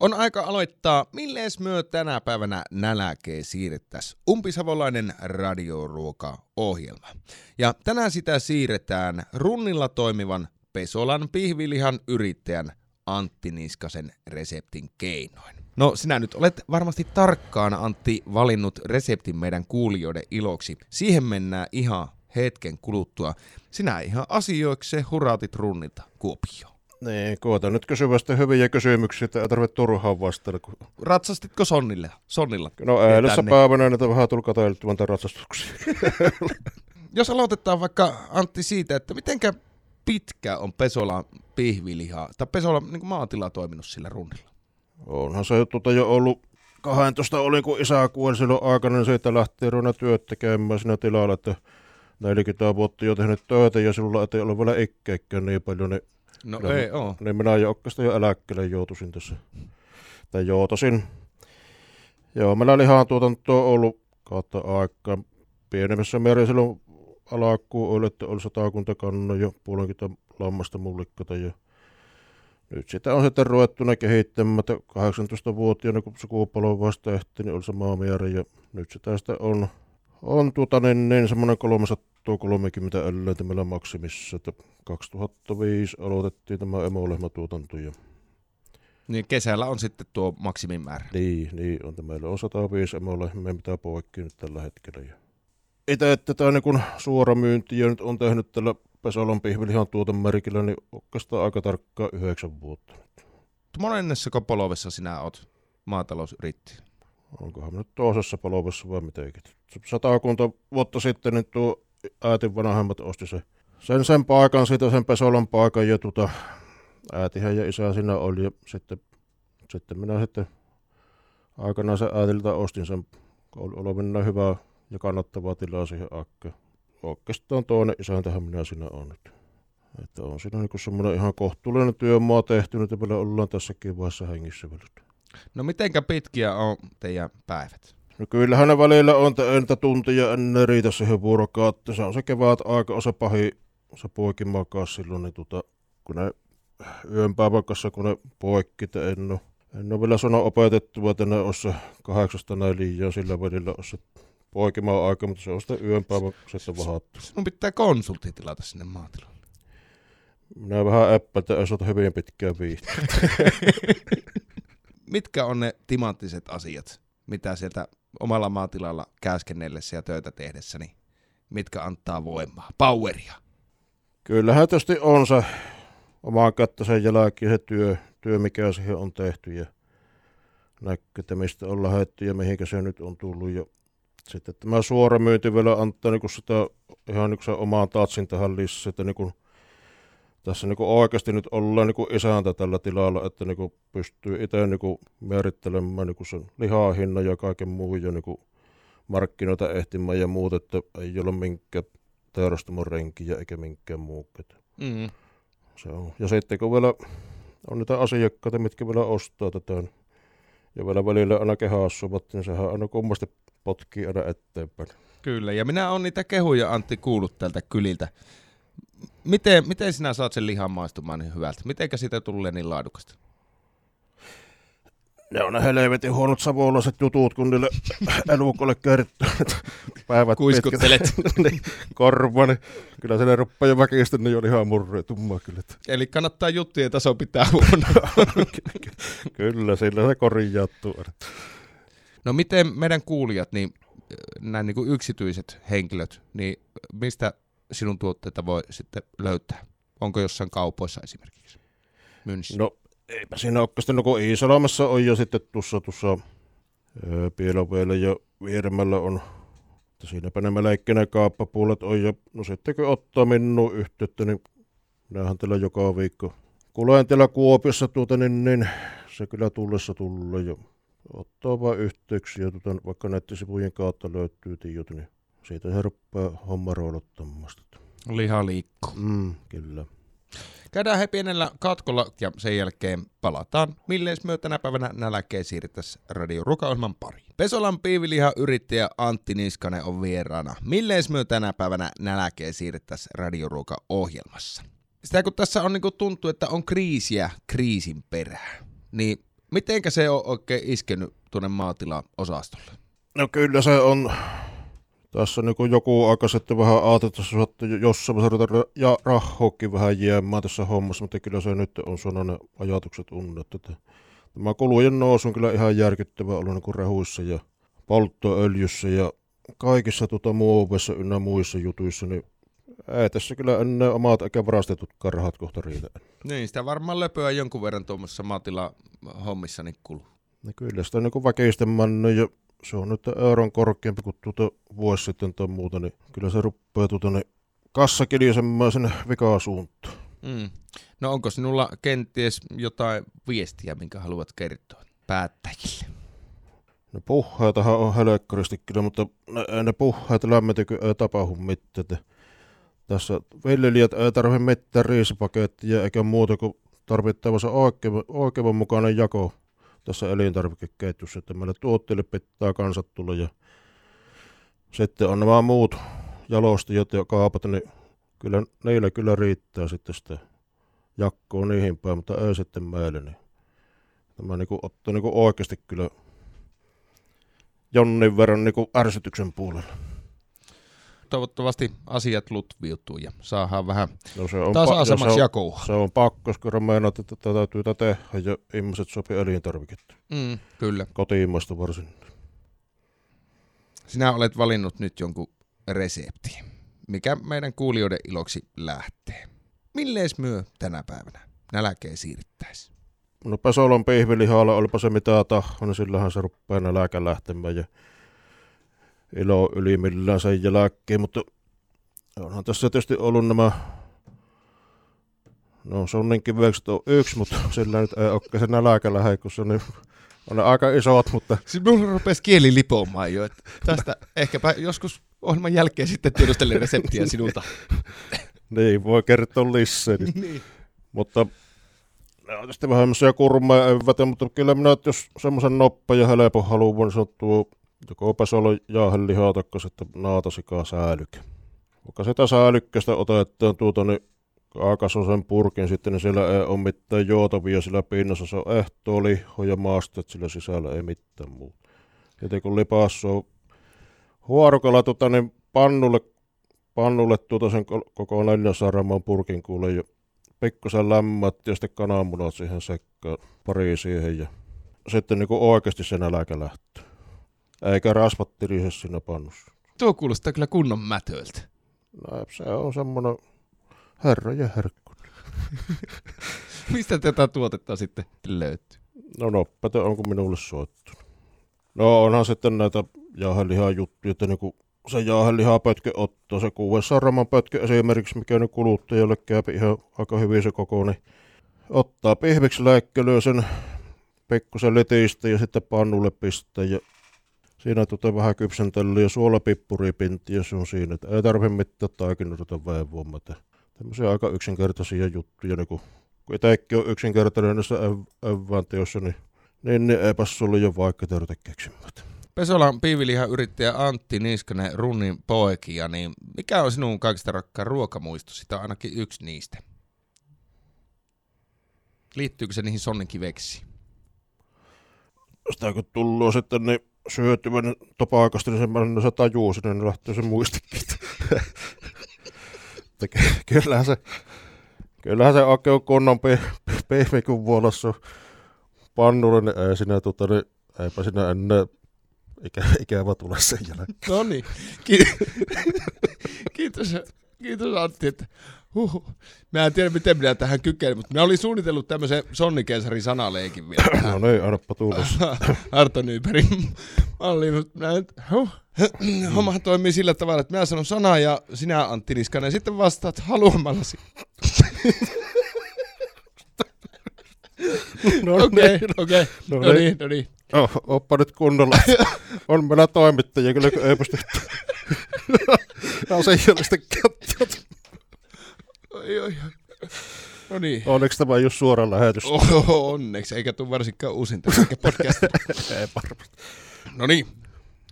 On aika aloittaa, millees myö tänä päivänä nälkeen siirrettäis umpisavolainen radioruoka-ohjelma. Ja tänään sitä siirretään runnilla toimivan Pesolan pihvilihan yrittäjän Antti Niskasen reseptin keinoin. No sinä nyt olet varmasti tarkkaan Antti valinnut reseptin meidän kuulijoiden iloksi. Siihen mennään ihan hetken kuluttua. Sinä ihan asioiksi hurautit runnilta Kuopioon. Niin, koota nyt kysyvästä hyviä kysymyksiä, että ei tarvitse turhaan vastailla. Kun... Ratsastitko Sonnille? Sonnilla? No eilessä päivänä näitä vähän tuli katsoiltua ratsastuksia. Jos aloitetaan vaikka Antti siitä, että mitenkä pitkä on Pesola pihviliha, tai Pesola niin maatila toiminut sillä runnilla? Onhan se tuota jo ollut 12 oli, kun isä kuoli silloin aikana, niin siitä lähti ruvennut työt tekemään siinä tilalla, että 40 vuotta jo tehnyt töitä ja silloin ei ole vielä ikkeäkään niin paljon, niin No Kyllä, ei oo. Niin minä jo oikeastaan jo eläkkeelle joutuisin tässä. Tai joutuisin. Joo, meillä lihan tuotanto on ollut kautta aikaa. Pienemmässä määrin silloin alakkuun oli, että oli satakunta kanna ja puolenkymmentä lammasta mullikkata. Ja nyt sitä on sitten ruvettu ne kehittämään, että 18-vuotiaana kun sukupolven vasta ehti, niin oli sama määrä ja nyt sitä sitä on, on tuota, niin, niin semmoinen 300 30 älläitä meillä maksimissa, että 2005 aloitettiin tämä emolehmatuotanto. Ja... Niin kesällä on sitten tuo maksimimäärä. Niin, niin on. Meillä on 105 emolehmää, mitä poikki nyt tällä hetkellä. Ja... Itse tätä niin suora myyntiä nyt on tehnyt tällä Pesalon pihvilihan tuotemerkillä, niin oikeastaan aika tarkkaan yhdeksän vuotta. Monennessa polvessa sinä olet maatalousyrittäjä? Onkohan nyt toisessa polvessa vai mitenkin. Satakunta vuotta sitten niin tuo äitin vanhemmat osti se, sen, sen paikan, siitä sen Pesolan paikan ja tuota, äitihän ja isä siinä oli ja sitten, sitten minä sitten aikanaan se äitiltä ostin sen olevinna hyvä ja kannattava tilaa siihen akka. Oikeastaan toinen isäntähän minä siinä on nyt. Että on siinä niin semmoinen ihan kohtuullinen työmaa tehty, että vielä ollaan tässäkin vaiheessa hengissä vielä. No mitenkä pitkiä on teidän päivät? No kyllähän ne välillä on entä tuntia ennen riitä siihen vuorokautta. Se on se kevät aika, on se pahi, se poikin makaa silloin, niin tota, kun ne yön päiväkassa, kun ne poikki, että en ole, en ole vielä sanonut opetettu, että ne olisi kahdeksasta näin liian sillä välillä olisi poikimaan aika, mutta se on sitten yön päivä sitten vahattu. Sinun pitää konsultti tilata sinne maatilalle. Minä vähän äppäiltä, jos olet hyvin pitkään viihtyä. Mitkä on ne timanttiset asiat, mitä sieltä omalla maatilalla käyskennellessä ja töitä tehdessä, niin mitkä antaa voimaa, poweria? Kyllähän tietysti on se oma sen jälkeen se työ, työ, mikä siihen on tehty ja näkyy, että mistä on lähetty ja mihinkä se nyt on tullut. Ja sitten tämä suora myynti vielä antaa niin sitä ihan niin omaan tatsin tähän lisää, että niin tässä niin kuin oikeasti nyt ollaan niin kuin isäntä tällä tilalla, että niin kuin pystyy itse niin kuin määrittelemään niin kuin sen lihahinnan ja kaiken muun ja niin kuin markkinoita ehtimään ja muut, että ei ole minkään teurastamon renkiä eikä minkään muu. Mm. Se on. Ja sitten kun vielä on niitä asiakkaita, mitkä vielä ostaa tätä ja vielä välillä aina kehassuvat, niin sehän aina kummasti potkii aina eteenpäin. Kyllä, ja minä olen niitä kehuja Antti kuullut tältä kyliltä miten, miten sinä saat sen lihan maistumaan niin hyvältä? Mitenkä siitä tulee niin laadukasta? Ne on ne helvetin huonot savolaiset jutut, kun niille elukolle kertoo, päivät Kuiskuttelet. niin, korvani. Kyllä se rupeaa jo väkistä, niin on ihan murreetummaa kyllä. Eli kannattaa juttujen taso pitää huono. kyllä, sillä se korjattuu. No miten meidän kuulijat, niin näin niin kuin yksityiset henkilöt, niin mistä sinun tuotteita voi sitten löytää? Onko jossain kaupoissa esimerkiksi myynnissä? No eipä siinä oikeastaan, no kun Iisalamassa on jo sitten tuossa, tuossa Pieloveellä ja Vieremällä on, että siinäpä ne melkein kauppapuolet on ja no sitten kun ottaa minun yhteyttä, niin minähän teillä joka viikko kuulen teillä Kuopiossa tuota, niin, niin se kyllä tullessa tulee ja ottaa vain yhteyksiä, tuota, vaikka nettisivujen kautta löytyy tiedot, niin siitä se rupeaa homma roolottamaan. Liha liikkuu. Mm, kyllä. Käydään he pienellä katkolla ja sen jälkeen palataan, millees myö tänä päivänä nälkeen siirrettäisiin Radio Rukaohjelman pari. Pesolan piiviliha yrittäjä Antti Niskanen on vieraana. Millees myö tänä päivänä nälkeen siirrettäisiin Radio Ruka-ohjelmassa. Sitä kun tässä on niin tuntuu, että on kriisiä kriisin perään, niin Mitenkä se on oikein iskenyt tuonne maatila-osastolle? No kyllä se on tässä niin kuin joku aika sitten vähän ajateltu, että jossain vaiheessa ja rahoakin vähän jäämään tässä hommassa, mutta kyllä se nyt on sellainen ajatukset unnettu. Että tämä kulujen nousu on kyllä ihan järkyttävä ollut niin rehuissa ja polttoöljyssä ja kaikissa tuota muovissa ynnä muissa jutuissa, niin ei tässä kyllä enää omat eikä varastetut karhat kohta riitä. Niin, sitä varmaan löpöä jonkun verran tuommoisessa maatila hommissa niin kuluu. No kyllä sitä niin väkeisten manne ja se on nyt euron korkeampi kuin tuota vuosi sitten tai muuta, niin kyllä se rupeaa tuota niin kassakiljösemään sinne vikaa suuntaan. Mm. No onko sinulla kenties jotain viestiä, minkä haluat kertoa päättäjille? No puheitahan on helkkaristi kyllä, mutta ne, ne puheet lämmitykö ei tapahdu mitään. Tässä viljelijät ei tarvitse mitään riisipakettia eikä muuta kuin tarvittavassa oikean mukainen jako tässä elintarvikeketjussa, että meille tuotteille pitää kansat tulla ja sitten on nämä muut jalostajat ja kaapat, niin kyllä niillä kyllä riittää sitten sitä jakkoa niihin päin, mutta ei sitten meille. Niin tämä niin kuin, ottaa niin kuin oikeasti kyllä jonnin verran niin kuin ärsytyksen puolella toivottavasti asiat lutviutuu ja saadaan vähän no se on tasaisemmaksi pa- jakoa. Se on pakko, koska että tätä täytyy tehdä ja ihmiset sopii elintarviketta. Mm, kyllä. Kotiimasta varsin. Sinä olet valinnut nyt jonkun resepti, mikä meidän kuulijoiden iloksi lähtee. Millees myö tänä päivänä nälkeen siirryttäisiin? No Pesolan pihvilihalla, olipa se mitä tahansa, niin sillähän se rupeaa nälkä lähtemään ja ilo ylimmillään sen jälkeen, mutta onhan tässä tietysti ollut nämä No Sonnin kivekset on yksi, mutta sillä nyt ei ole se nälkällä heikossa, niin on ne aika isot, mutta... Siis minulla rupesi kieli lipomaan jo, että tästä ehkäpä joskus ohjelman jälkeen sitten tiedustelen reseptiä sinulta. niin, voi kertoa lisää. Niin. niin. Mutta ne on tietysti vähän semmoisia kurmaa mutta kyllä minä, että jos semmoisen noppa ja helppo haluan, niin se on tuo joko pesolo jauhelihaa tai sitten naatasikaa säilyke. Vaikka sitä säilykkästä otetaan tuota, niin sen purkin sitten, niin siellä ei ole mitään juotavia sillä pinnassa. Se on ehtoa liho ja maastet, sillä sisällä ei mitään muuta. Heti kun lipassa on huorukalla tuota, niin pannulle, pannulle tuota sen koko 400 purkin kuule ja pikkusen lämmät ja sitten kananmunat siihen sekkaan, pari siihen ja sitten niin kuin oikeasti sen äläkä lähtee. Eikä rasvattirise siinä pannussa. Tuo kuulostaa kyllä kunnon mätöltä. No, se on semmoinen herra ja herkku. Mistä tätä tuotetta sitten löytyy? No noppete onko minulle soittunut. No onhan sitten näitä jauhelihaa juttuja, että niin se jauhelihapötke ottaa, se kuuden sarraman pötke esimerkiksi, mikä nyt kuluttajalle käy ihan aika hyvin se koko, niin ottaa pihviksi läikkelyä sen pikkusen letistä ja sitten pannulle pistää ja siinä tota vähän kypsentelyä ja suolapippuripinti ja se on siinä, että ei tarvitse mitään taikinoita väenvuomata. Tämmöisiä aika yksinkertaisia juttuja, niin kun, kun itsekin on yksinkertainen näissä evään teossa, niin, niin, niin eipä sulla jo vaikka tehdä keksimään. Pesolan piivilihan yrittäjä Antti Niskanen runnin poikia, niin mikä on sinun kaikista rakkaan ruokamuisto? Sitä on ainakin yksi niistä. Liittyykö se niihin sonnin kiveksiin? Sitä kun tullut sitten, niin syötyvän topaakasta, niin semmoinen se tajuu sinne, niin lähtee se muistikin. kyllähän se, kyllähän se Ake on kunnon pehmikun vuolossa pannulle, niin ei sinä, tota, niin eipä sinä ennen ikä, ikävä tule sen jälkeen. No niin, Ki- kiitos, kiitos Antti, että Huhu. Mä en tiedä, miten minä tähän kykenen, mutta minä olin suunnitellut tämmöisen Sonni Kensarin sanaleikin vielä. no niin, annappa tulos. Arto Nybergin malliin, mutta minä nyt, huh. Hommahan toimii sillä tavalla, että minä sanon sanaa ja sinä Antti Niskanen sitten vastaat haluamallasi. no okei, okay, okei. Okay. No, no niin, no niin. Oh, oppa nyt kunnolla. On meillä toimittajia, kyllä ei pysty. no se ei ole kättä. Oi, oi. No niin. Onneksi tämä ei ole suora lähetys. Oh, onneksi, eikä tule varsinkaan uusinta, eikä podcast. ei varmasti. No niin,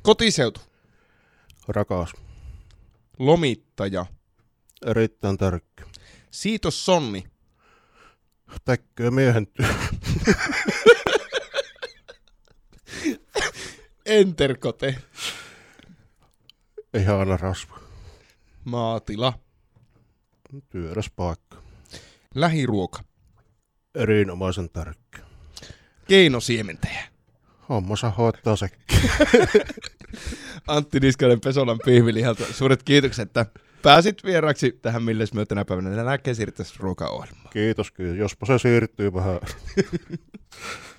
kotiseutu. Rakas. Lomittaja. Erittäin tärkeä. Siitos Sonni. Täkköä miehen työ. Enterkote. Ihan aina rasva. Maatila. Työräs paikka. Lähiruoka. Erinomaisen tärkeä. Keinosiementäjä. Hommansa hoitaa se. Antti Niskanen Pesolan pihvilihalta. Suuret kiitokset, että pääsit vieraksi tähän Milles myö tänä päivänä. Näkee siirryttäisiin ruokaohjelmaan. Kiitos kyllä. Jospa se siirtyy vähän.